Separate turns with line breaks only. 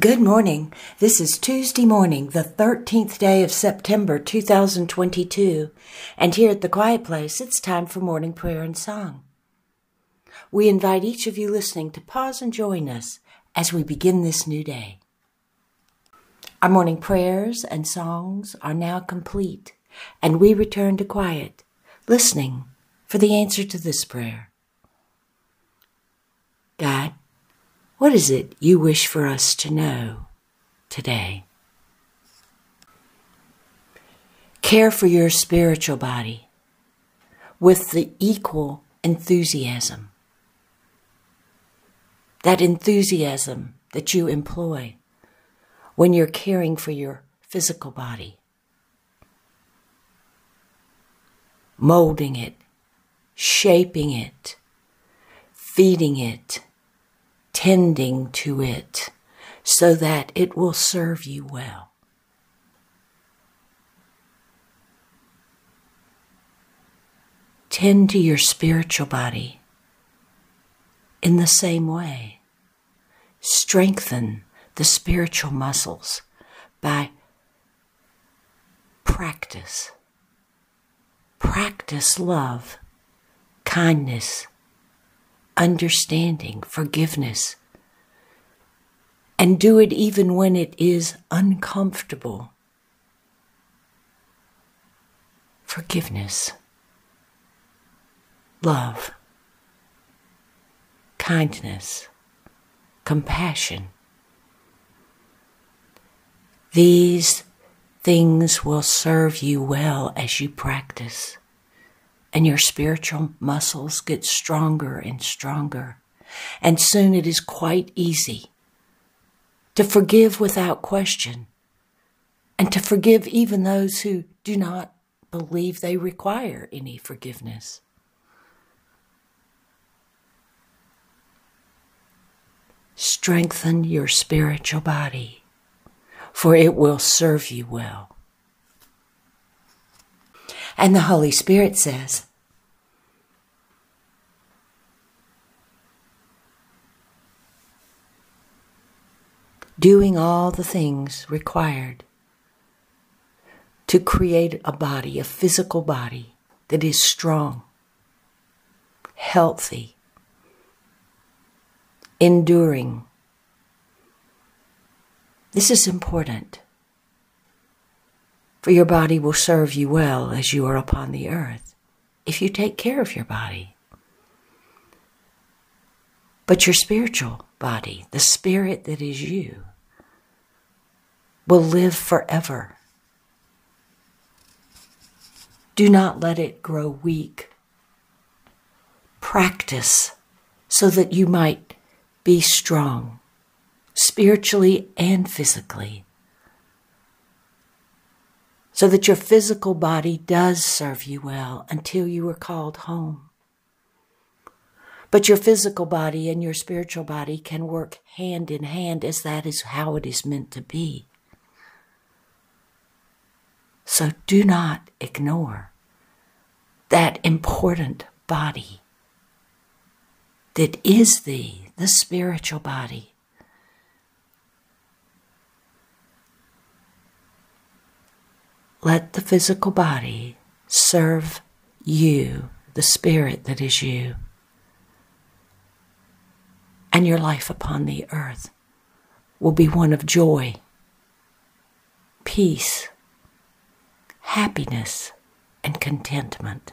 Good morning. This is Tuesday morning, the 13th day of September 2022. And here at the Quiet Place, it's time for morning prayer and song. We invite each of you listening to pause and join us as we begin this new day. Our morning prayers and songs are now complete, and we return to quiet, listening for the answer to this prayer. God, what is it you wish for us to know today? Care for your spiritual body with the equal enthusiasm. That enthusiasm that you employ when you're caring for your physical body. Molding it, shaping it, feeding it, tending to it so that it will serve you well. Tend to your spiritual body in the same way. Strengthen the spiritual muscles by practice. Practice love, kindness, understanding, forgiveness. And do it even when it is uncomfortable. Forgiveness, love, kindness, compassion. These things will serve you well as you practice and your spiritual muscles get stronger and stronger. And soon it is quite easy to forgive without question and to forgive even those who do not believe they require any forgiveness. Strengthen your spiritual body, for it will serve you well. And the Holy Spirit says, doing all the things required to create a body, a physical body that is strong, healthy, enduring. This is important for your body will serve you well as you are upon the earth if you take care of your body. But your spiritual body, the spirit that is you, will live forever. Do not let it grow weak. Practice so that you might be strong, spiritually and physically so that your physical body does serve you well until you are called home. But your physical body and your spiritual body can work hand in hand as that is how it is meant to be. So do not ignore that important body that is thee, the spiritual body. Let the physical body serve you, the spirit that is you, and your life upon the earth will be one of joy, peace, happiness, and contentment.